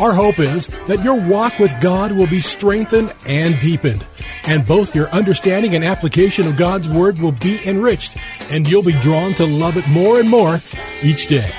Our hope is that your walk with God will be strengthened and deepened, and both your understanding and application of God's Word will be enriched, and you'll be drawn to love it more and more each day.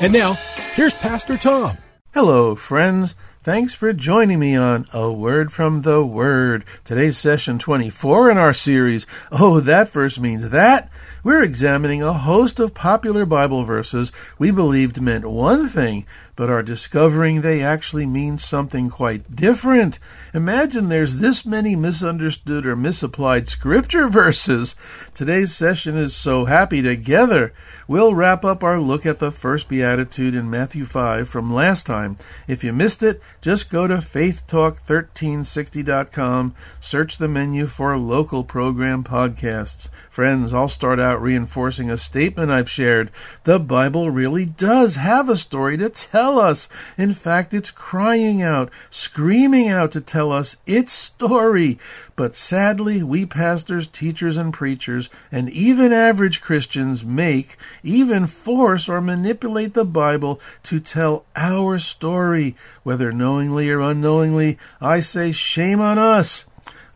And now, here's Pastor Tom. Hello, friends. Thanks for joining me on A Word from the Word. Today's session 24 in our series, Oh, That Verse Means That. We're examining a host of popular Bible verses we believed meant one thing, but are discovering they actually mean something quite different. Imagine there's this many misunderstood or misapplied scripture verses. Today's session is so happy together. We'll wrap up our look at the first beatitude in Matthew 5 from last time. If you missed it, just go to faithtalk1360.com, search the menu for local program podcasts. Friends, I'll start out reinforcing a statement I've shared. The Bible really does have a story to tell us. In fact, it's crying out, screaming out to tell us its story. But sadly, we pastors, teachers, and preachers, and even average Christians make, even force or manipulate the Bible to tell our story. Whether knowingly or unknowingly, I say shame on us.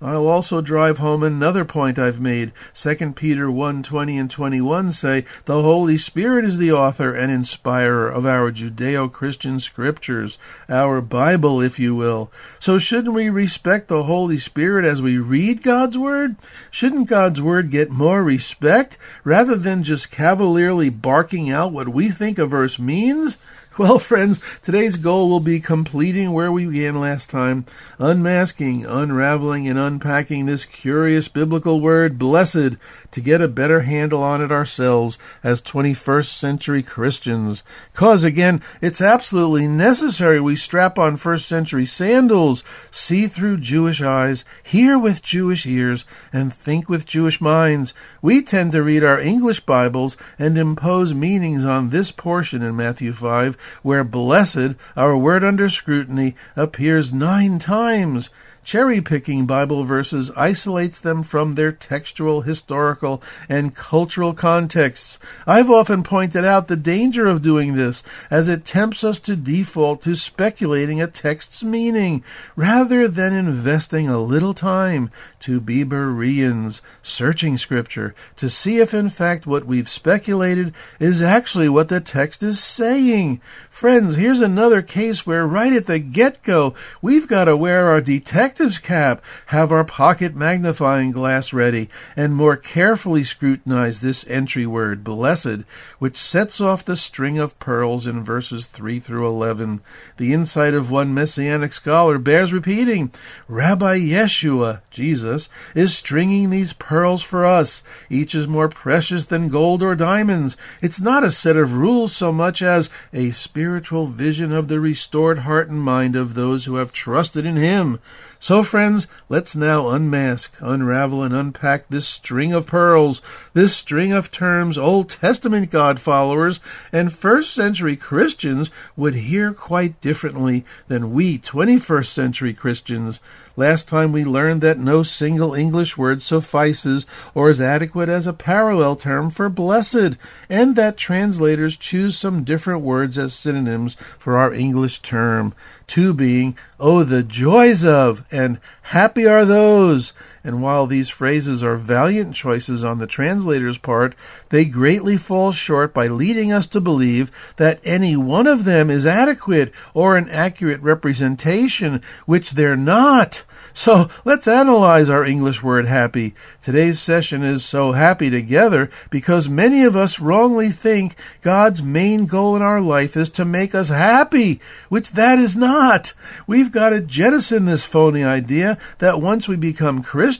I'll also drive home another point I've made. 2 Peter 1 20 and 21 say, The Holy Spirit is the author and inspirer of our Judeo Christian scriptures, our Bible, if you will. So shouldn't we respect the Holy Spirit as we read God's Word? Shouldn't God's Word get more respect rather than just cavalierly barking out what we think a verse means? Well, friends, today's goal will be completing where we began last time, unmasking, unraveling, and unpacking this curious biblical word, blessed, to get a better handle on it ourselves as 21st century Christians. Cause, again, it's absolutely necessary we strap on first century sandals, see through Jewish eyes, hear with Jewish ears, and think with Jewish minds. We tend to read our English Bibles and impose meanings on this portion in Matthew 5 where blessed, our word under scrutiny, appears nine times. Cherry picking Bible verses isolates them from their textual, historical, and cultural contexts. I've often pointed out the danger of doing this, as it tempts us to default to speculating a text's meaning, rather than investing a little time to be Bereans, searching Scripture, to see if in fact what we've speculated is actually what the text is saying. Friends, here's another case where right at the get go, we've got to wear our detective detective's cap, have our pocket magnifying glass ready, and more carefully scrutinize this entry word, blessed, which sets off the string of pearls in verses 3 through 11. The insight of one messianic scholar bears repeating. Rabbi Yeshua, Jesus, is stringing these pearls for us. Each is more precious than gold or diamonds. It's not a set of rules so much as a spiritual vision of the restored heart and mind of those who have trusted in Him. So, friends, let's now unmask, unravel, and unpack this string of pearls, this string of terms Old Testament God followers and first century Christians would hear quite differently than we 21st century Christians. Last time we learned that no single English word suffices or is adequate as a parallel term for blessed, and that translators choose some different words as synonyms for our English term. Two being, oh, the joys of, and happy are those. And while these phrases are valiant choices on the translator's part, they greatly fall short by leading us to believe that any one of them is adequate or an accurate representation, which they're not. So let's analyze our English word happy. Today's session is so happy together because many of us wrongly think God's main goal in our life is to make us happy, which that is not. We've got to jettison this phony idea that once we become Christians,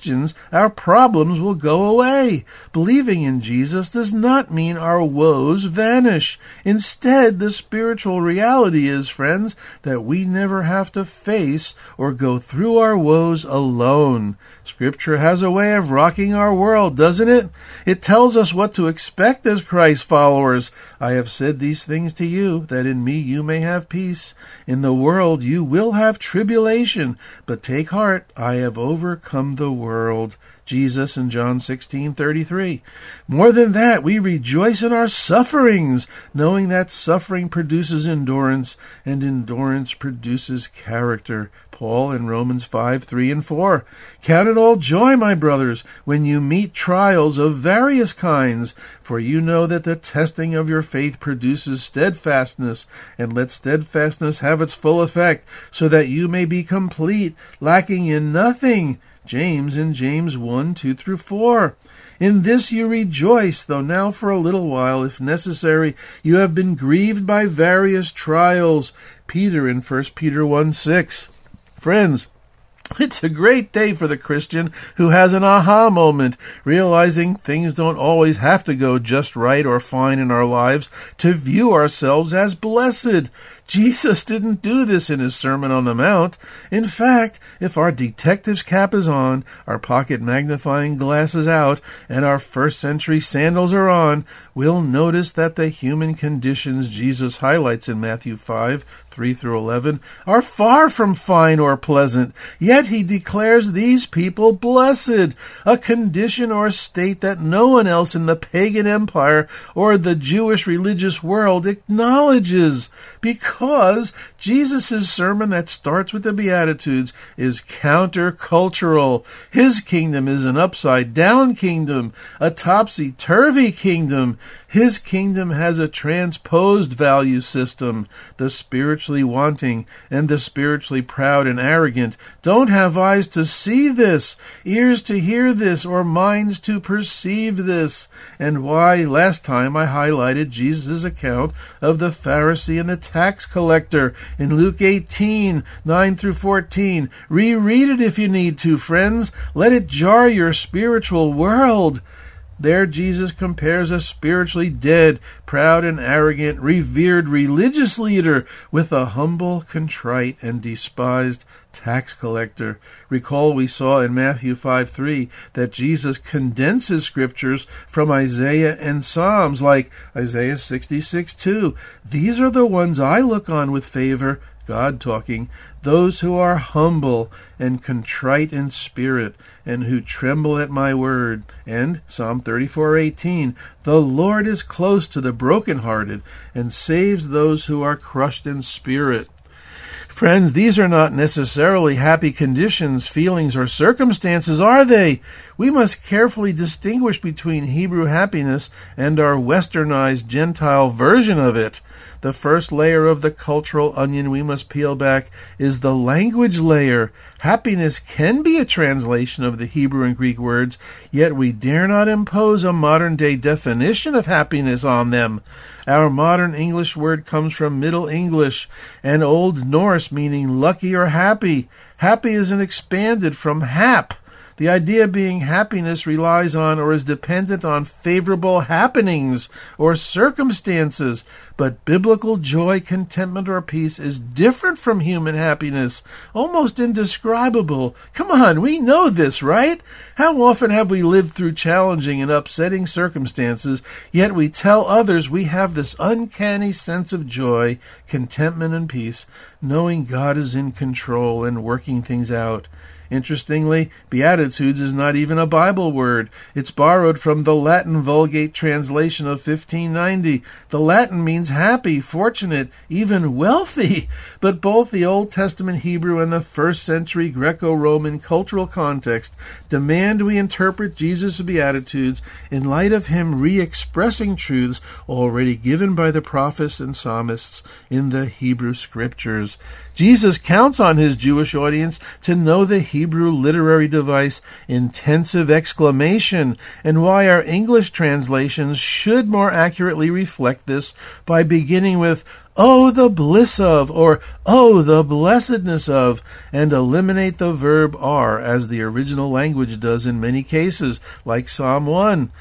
our problems will go away. Believing in Jesus does not mean our woes vanish. Instead, the spiritual reality is, friends, that we never have to face or go through our woes alone. Scripture has a way of rocking our world, doesn't it? It tells us what to expect as Christ followers. I have said these things to you, that in me you may have peace. In the world you will have tribulation, but take heart, I have overcome the world. Jesus in John 16:33. More than that, we rejoice in our sufferings, knowing that suffering produces endurance and endurance produces character. Paul in Romans 5 3 and 4. Count it all joy, my brothers, when you meet trials of various kinds, for you know that the testing of your faith produces steadfastness, and let steadfastness have its full effect, so that you may be complete, lacking in nothing. James in James 1 2 through 4. In this you rejoice, though now for a little while, if necessary, you have been grieved by various trials. Peter in 1 Peter 1 6. Friends, it's a great day for the Christian who has an aha moment, realizing things don't always have to go just right or fine in our lives to view ourselves as blessed. Jesus didn't do this in his Sermon on the Mount. In fact, if our detective's cap is on, our pocket magnifying glass is out, and our first century sandals are on, we'll notice that the human conditions Jesus highlights in Matthew 5 3 through 11 are far from fine or pleasant. Yet he declares these people blessed, a condition or state that no one else in the pagan empire or the Jewish religious world acknowledges because Jesus' sermon that starts with the Beatitudes is countercultural. His kingdom is an upside down kingdom, a topsy turvy kingdom. His kingdom has a transposed value system. The spiritually wanting and the spiritually proud and arrogant don't have eyes to see this, ears to hear this, or minds to perceive this. And why, last time I highlighted Jesus' account of the Pharisee and the tax collector in Luke 18 9 through 14. Reread it if you need to, friends. Let it jar your spiritual world. There, Jesus compares a spiritually dead, proud, and arrogant, revered religious leader with a humble, contrite, and despised tax collector. Recall we saw in Matthew 5 3 that Jesus condenses scriptures from Isaiah and Psalms, like Isaiah 66 2. These are the ones I look on with favor, God talking, those who are humble and contrite in spirit, and who tremble at my word. And Psalm 34:18, the Lord is close to the brokenhearted and saves those who are crushed in spirit. Friends, these are not necessarily happy conditions, feelings, or circumstances, are they? We must carefully distinguish between Hebrew happiness and our westernized Gentile version of it. The first layer of the cultural onion we must peel back is the language layer. Happiness can be a translation of the Hebrew and Greek words, yet we dare not impose a modern day definition of happiness on them. Our modern English word comes from Middle English and Old Norse meaning lucky or happy. Happy is an expanded from hap the idea being happiness relies on or is dependent on favorable happenings or circumstances, but biblical joy, contentment, or peace is different from human happiness, almost indescribable. Come on, we know this, right? How often have we lived through challenging and upsetting circumstances, yet we tell others we have this uncanny sense of joy, contentment, and peace, knowing God is in control and working things out? Interestingly, Beatitudes is not even a Bible word. It's borrowed from the Latin Vulgate translation of 1590. The Latin means happy, fortunate, even wealthy. But both the Old Testament Hebrew and the first century Greco Roman cultural context demand we interpret Jesus' Beatitudes in light of him re expressing truths already given by the prophets and psalmists in the Hebrew Scriptures. Jesus counts on his Jewish audience to know the Hebrew literary device intensive exclamation and why our English translations should more accurately reflect this by beginning with oh, the bliss of, or oh, the blessedness of, and eliminate the verb are, as the original language does in many cases, like Psalm 1.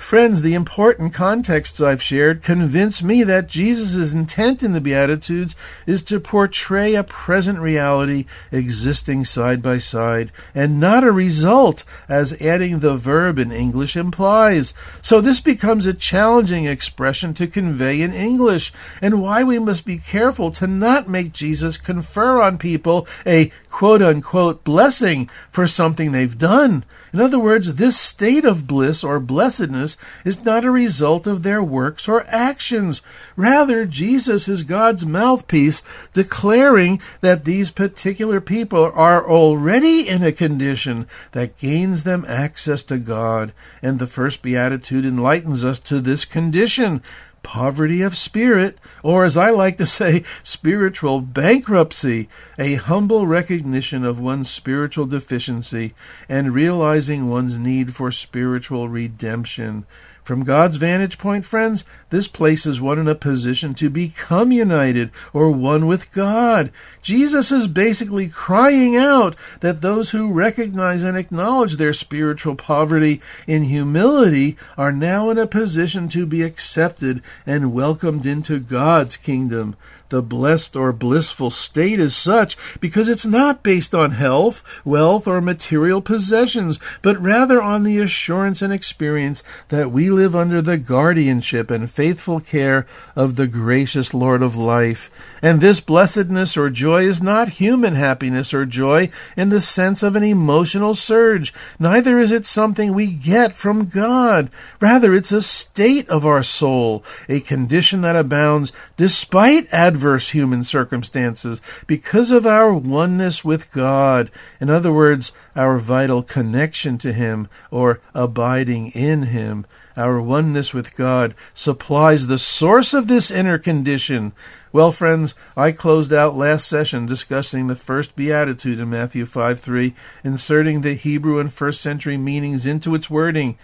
Friends, the important contexts I've shared convince me that Jesus' intent in the Beatitudes is to portray a present reality existing side by side, and not a result, as adding the verb in English implies. So this becomes a challenging expression to convey in English, and why we must be careful to not make Jesus confer on people a quote unquote blessing for something they've done. In other words, this state of bliss or blessedness is not a result of their works or actions. Rather, Jesus is God's mouthpiece declaring that these particular people are already in a condition that gains them access to God. And the first beatitude enlightens us to this condition poverty of spirit, or as I like to say, spiritual bankruptcy, a humble recognition of one's spiritual deficiency and realizing one's need for spiritual redemption. From God's vantage point, friends, this places one in a position to become united or one with God. Jesus is basically crying out that those who recognize and acknowledge their spiritual poverty in humility are now in a position to be accepted and welcomed into God's kingdom. The blessed or blissful state is such because it's not based on health, wealth, or material possessions, but rather on the assurance and experience that we live under the guardianship and faithful care of the gracious Lord of life. And this blessedness or joy is not human happiness or joy in the sense of an emotional surge. Neither is it something we get from God. Rather, it's a state of our soul, a condition that abounds despite adverse human circumstances because of our oneness with God. In other words, our vital connection to Him or abiding in Him. Our oneness with God supplies the source of this inner condition. Well, friends, I closed out last session discussing the first beatitude in Matthew 5 3, inserting the Hebrew and first century meanings into its wording.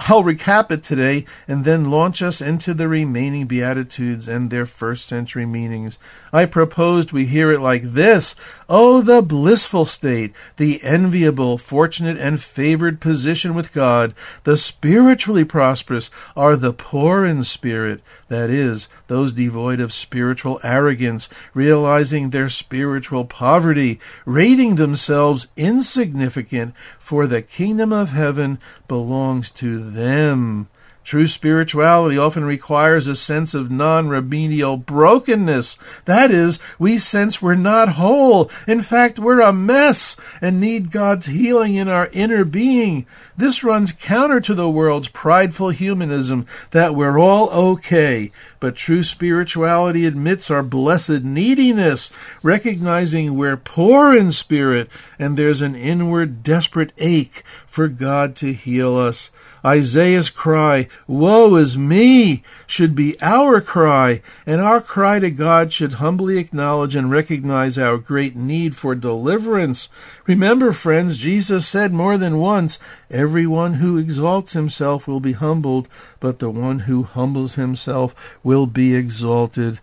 I'll recap it today and then launch us into the remaining Beatitudes and their first century meanings. I proposed we hear it like this Oh, the blissful state, the enviable, fortunate, and favored position with God. The spiritually prosperous are the poor in spirit, that is, those devoid of spiritual arrogance, realizing their spiritual poverty, rating themselves insignificant, for the kingdom of heaven belongs to them. True spirituality often requires a sense of non remedial brokenness. That is, we sense we're not whole. In fact, we're a mess and need God's healing in our inner being. This runs counter to the world's prideful humanism that we're all okay. But true spirituality admits our blessed neediness, recognizing we're poor in spirit and there's an inward desperate ache for God to heal us. Isaiah's cry, Woe is me, should be our cry, and our cry to God should humbly acknowledge and recognize our great need for deliverance. Remember, friends, Jesus said more than once, Everyone who exalts himself will be humbled, but the one who humbles himself will be exalted.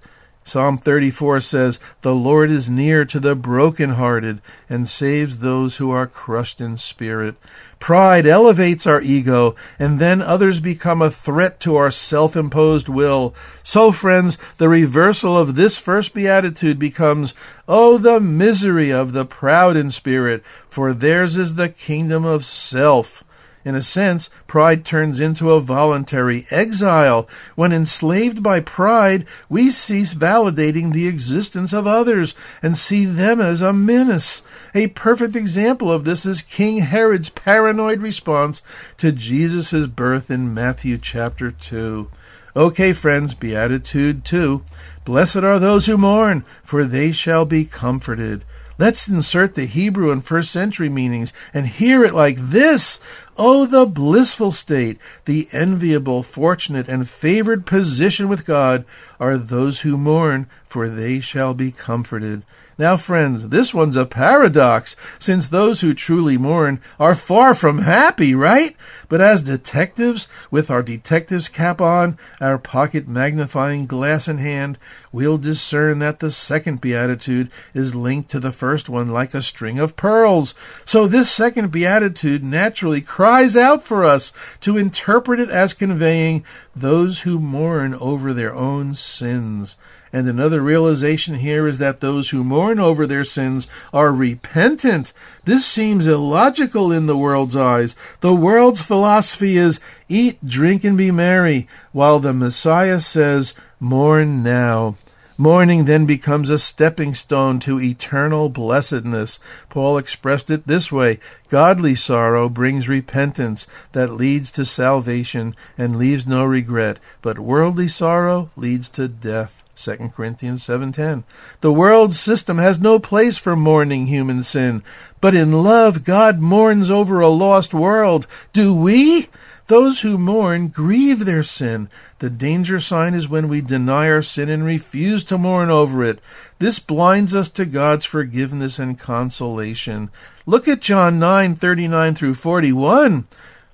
Psalm 34 says, The Lord is near to the brokenhearted and saves those who are crushed in spirit. Pride elevates our ego, and then others become a threat to our self imposed will. So, friends, the reversal of this first beatitude becomes, Oh, the misery of the proud in spirit, for theirs is the kingdom of self. In a sense, pride turns into a voluntary exile. When enslaved by pride, we cease validating the existence of others and see them as a menace. A perfect example of this is King Herod's paranoid response to Jesus' birth in Matthew chapter 2. Okay, friends, Beatitude 2. Blessed are those who mourn, for they shall be comforted. Let's insert the Hebrew and first century meanings and hear it like this Oh, the blissful state, the enviable, fortunate, and favored position with God are those who mourn, for they shall be comforted. Now, friends, this one's a paradox, since those who truly mourn are far from happy, right? But as detectives, with our detective's cap on, our pocket magnifying glass in hand, we'll discern that the second beatitude is linked to the first one like a string of pearls. So this second beatitude naturally cries out for us to interpret it as conveying those who mourn over their own sins. And another realization here is that those who mourn over their sins are repentant. This seems illogical in the world's eyes. The world's philosophy is eat, drink, and be merry, while the Messiah says, mourn now. Mourning then becomes a stepping stone to eternal blessedness. Paul expressed it this way Godly sorrow brings repentance that leads to salvation and leaves no regret, but worldly sorrow leads to death. 2 Corinthians 7:10. The world's system has no place for mourning human sin, but in love God mourns over a lost world. Do we? Those who mourn grieve their sin. The danger sign is when we deny our sin and refuse to mourn over it. This blinds us to God's forgiveness and consolation. Look at John 9:39 through 41.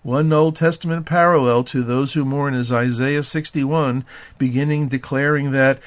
One Old Testament parallel to those who mourn is Isaiah 61, beginning declaring that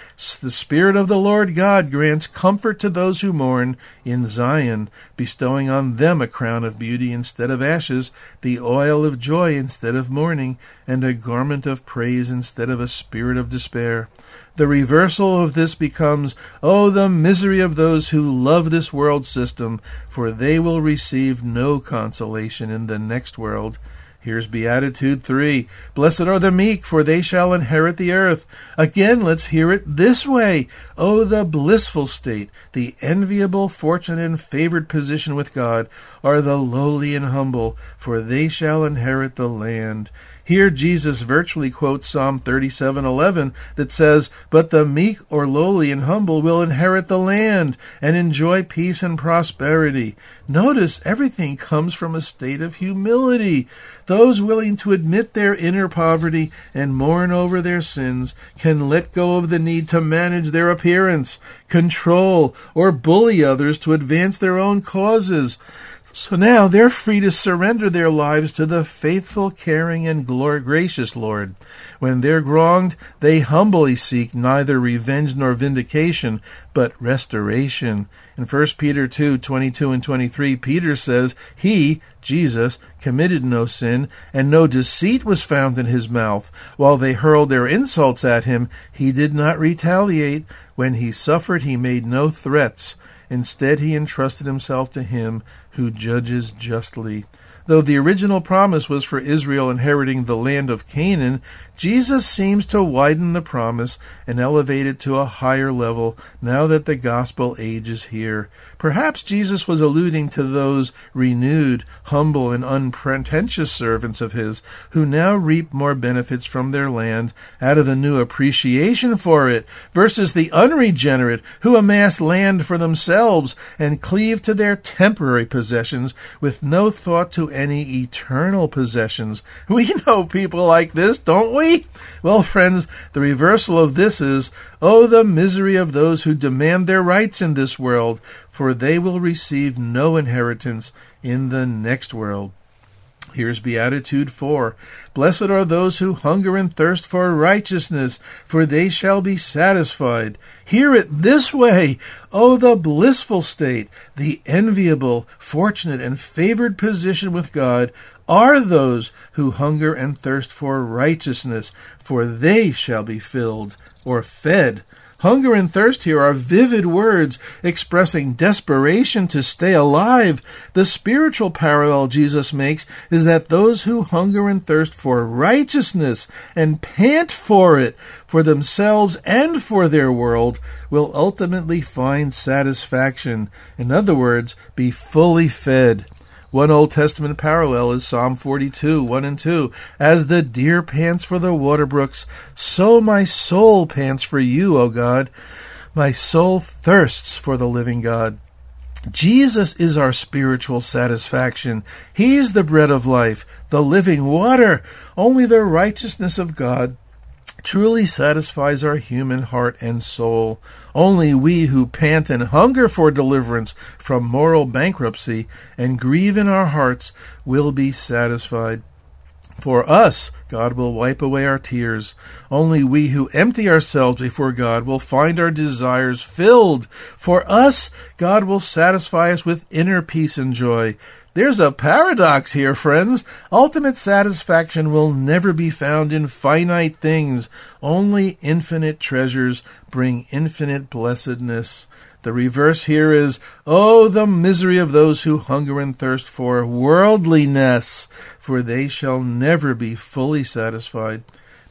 the Spirit of the Lord God grants comfort to those who mourn in Zion, bestowing on them a crown of beauty instead of ashes, the oil of joy instead of mourning, and a garment of praise instead of a spirit of despair. The reversal of this becomes, Oh, the misery of those who love this world system, for they will receive no consolation in the next world. Here's Beatitude 3. Blessed are the meek, for they shall inherit the earth. Again, let's hear it this way. Oh, the blissful state, the enviable, fortunate, and favored position with God are the lowly and humble, for they shall inherit the land. Here Jesus virtually quotes Psalm 37:11 that says, "But the meek or lowly and humble will inherit the land and enjoy peace and prosperity." Notice everything comes from a state of humility. Those willing to admit their inner poverty and mourn over their sins can let go of the need to manage their appearance, control, or bully others to advance their own causes. So now they're free to surrender their lives to the faithful, caring, and gracious Lord. When they're wronged, they humbly seek neither revenge nor vindication, but restoration. In 1 Peter 2 22 and 23, Peter says, He, Jesus, committed no sin, and no deceit was found in his mouth. While they hurled their insults at him, he did not retaliate. When he suffered, he made no threats. Instead, he entrusted himself to him who judges justly. Though the original promise was for Israel inheriting the land of Canaan, Jesus seems to widen the promise and elevate it to a higher level now that the gospel age is here. Perhaps Jesus was alluding to those renewed, humble, and unpretentious servants of his who now reap more benefits from their land out of a new appreciation for it, versus the unregenerate who amass land for themselves and cleave to their temporary possessions with no thought to any eternal possessions. We know people like this, don't we? Well, friends, the reversal of this is, Oh, the misery of those who demand their rights in this world, for they will receive no inheritance in the next world. Here's Beatitude 4. Blessed are those who hunger and thirst for righteousness, for they shall be satisfied. Hear it this way. Oh, the blissful state, the enviable, fortunate, and favored position with God are those who hunger and thirst for righteousness, for they shall be filled or fed. Hunger and thirst here are vivid words expressing desperation to stay alive. The spiritual parallel Jesus makes is that those who hunger and thirst for righteousness and pant for it for themselves and for their world will ultimately find satisfaction. In other words, be fully fed. One Old Testament parallel is Psalm 42, 1 and 2. As the deer pants for the water brooks, so my soul pants for you, O God. My soul thirsts for the living God. Jesus is our spiritual satisfaction. He's the bread of life, the living water. Only the righteousness of God truly satisfies our human heart and soul. Only we who pant and hunger for deliverance from moral bankruptcy and grieve in our hearts will be satisfied. For us, God will wipe away our tears. Only we who empty ourselves before God will find our desires filled. For us, God will satisfy us with inner peace and joy. There's a paradox here, friends. Ultimate satisfaction will never be found in finite things. Only infinite treasures bring infinite blessedness. The reverse here is, Oh, the misery of those who hunger and thirst for worldliness, for they shall never be fully satisfied.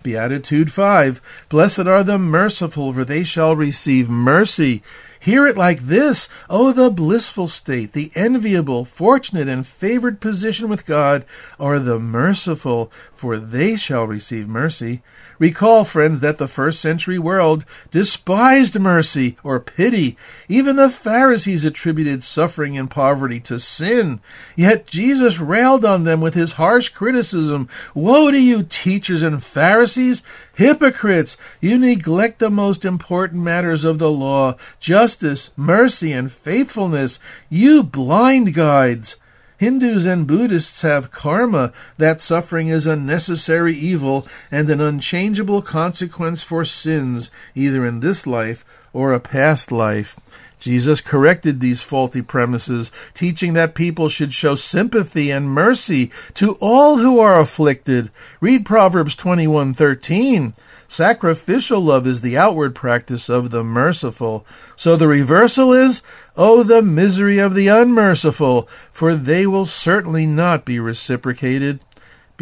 Beatitude 5 Blessed are the merciful, for they shall receive mercy. Hear it like this Oh, the blissful state, the enviable, fortunate, and favored position with God are the merciful, for they shall receive mercy. Recall, friends, that the first century world despised mercy or pity. Even the Pharisees attributed suffering and poverty to sin. Yet Jesus railed on them with his harsh criticism Woe to you, teachers and Pharisees! Hypocrites! You neglect the most important matters of the law justice, mercy, and faithfulness. You blind guides! Hindus and Buddhists have karma, that suffering is a necessary evil and an unchangeable consequence for sins, either in this life or a past life. Jesus corrected these faulty premises, teaching that people should show sympathy and mercy to all who are afflicted. Read Proverbs 21:13. Sacrificial love is the outward practice of the merciful. So the reversal is, Oh, the misery of the unmerciful, for they will certainly not be reciprocated.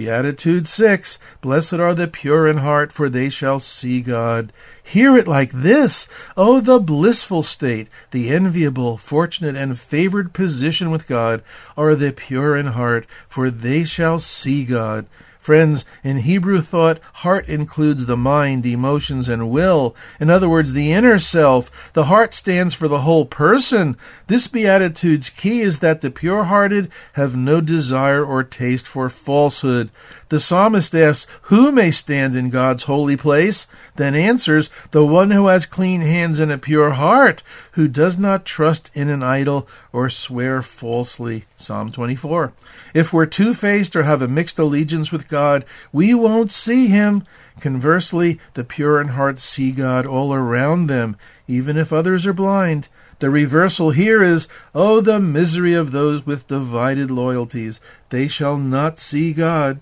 Beatitude 6 Blessed are the pure in heart, for they shall see God. Hear it like this Oh, the blissful state, the enviable, fortunate, and favored position with God are the pure in heart, for they shall see God. Friends, in Hebrew thought, heart includes the mind, emotions, and will. In other words, the inner self. The heart stands for the whole person. This beatitude's key is that the pure hearted have no desire or taste for falsehood. The psalmist asks, Who may stand in God's holy place? Then answers, The one who has clean hands and a pure heart, who does not trust in an idol or swear falsely. Psalm 24. If we're two faced or have a mixed allegiance with God, we won't see Him. Conversely, the pure in heart see God all around them, even if others are blind. The reversal here is, Oh, the misery of those with divided loyalties! They shall not see God.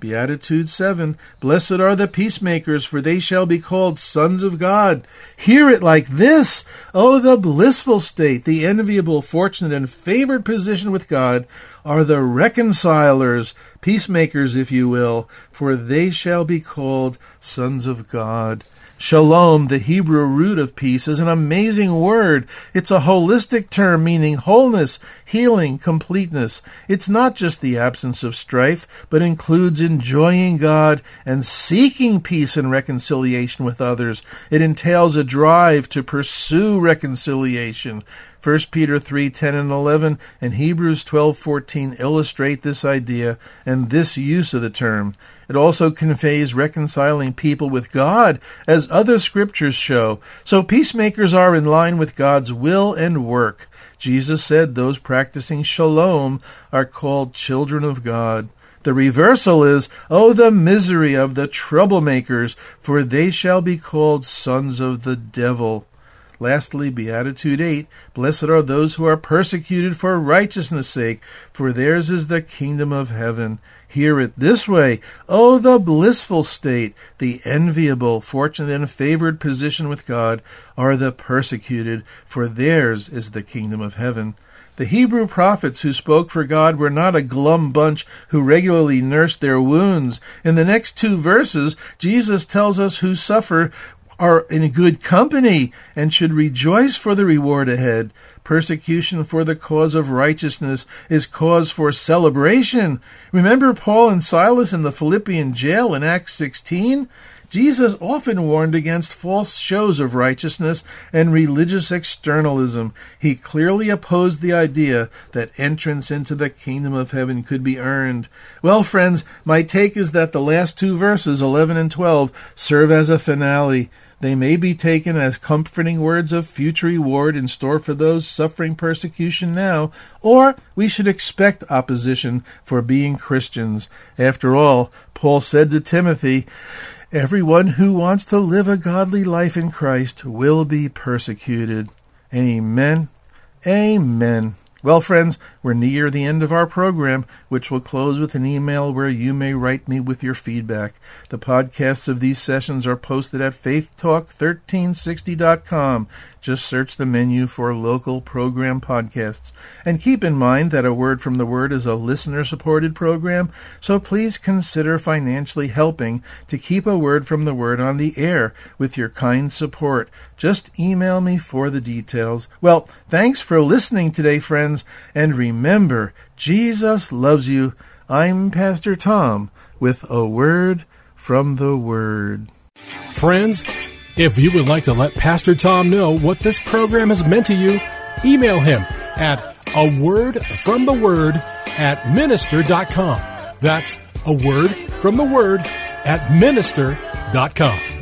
Beatitude 7 Blessed are the peacemakers, for they shall be called sons of God. Hear it like this Oh, the blissful state, the enviable, fortunate, and favored position with God are the reconcilers, peacemakers, if you will, for they shall be called sons of God. Shalom, the Hebrew root of peace, is an amazing word. It's a holistic term meaning wholeness, healing, completeness. It's not just the absence of strife, but includes enjoying God and seeking peace and reconciliation with others. It entails a drive to pursue reconciliation. 1 Peter 3 10 and 11 and Hebrews 12 14 illustrate this idea and this use of the term. It also conveys reconciling people with God, as other scriptures show. So peacemakers are in line with God's will and work. Jesus said those practicing shalom are called children of God. The reversal is, Oh, the misery of the troublemakers, for they shall be called sons of the devil. Lastly, Beatitude 8 Blessed are those who are persecuted for righteousness' sake, for theirs is the kingdom of heaven. Hear it this way Oh, the blissful state, the enviable, fortunate, and favored position with God are the persecuted, for theirs is the kingdom of heaven. The Hebrew prophets who spoke for God were not a glum bunch who regularly nursed their wounds. In the next two verses, Jesus tells us who suffer are in good company and should rejoice for the reward ahead. Persecution for the cause of righteousness is cause for celebration. Remember Paul and Silas in the Philippian jail in Acts 16? Jesus often warned against false shows of righteousness and religious externalism. He clearly opposed the idea that entrance into the kingdom of heaven could be earned. Well, friends, my take is that the last two verses, 11 and 12, serve as a finale. They may be taken as comforting words of future reward in store for those suffering persecution now, or we should expect opposition for being Christians. After all, Paul said to Timothy, Everyone who wants to live a godly life in Christ will be persecuted. Amen. Amen. Well, friends, we're near the end of our program, which will close with an email where you may write me with your feedback. The podcasts of these sessions are posted at faithtalk1360.com. Just search the menu for local program podcasts. And keep in mind that A Word from the Word is a listener supported program, so please consider financially helping to keep A Word from the Word on the air with your kind support. Just email me for the details. Well, thanks for listening today, friends, and remember, Jesus loves you. I'm Pastor Tom with A Word from the Word. Friends, if you would like to let Pastor Tom know what this program has meant to you, email him at a word from the word at minister.com. That's a word from the word at minister.com.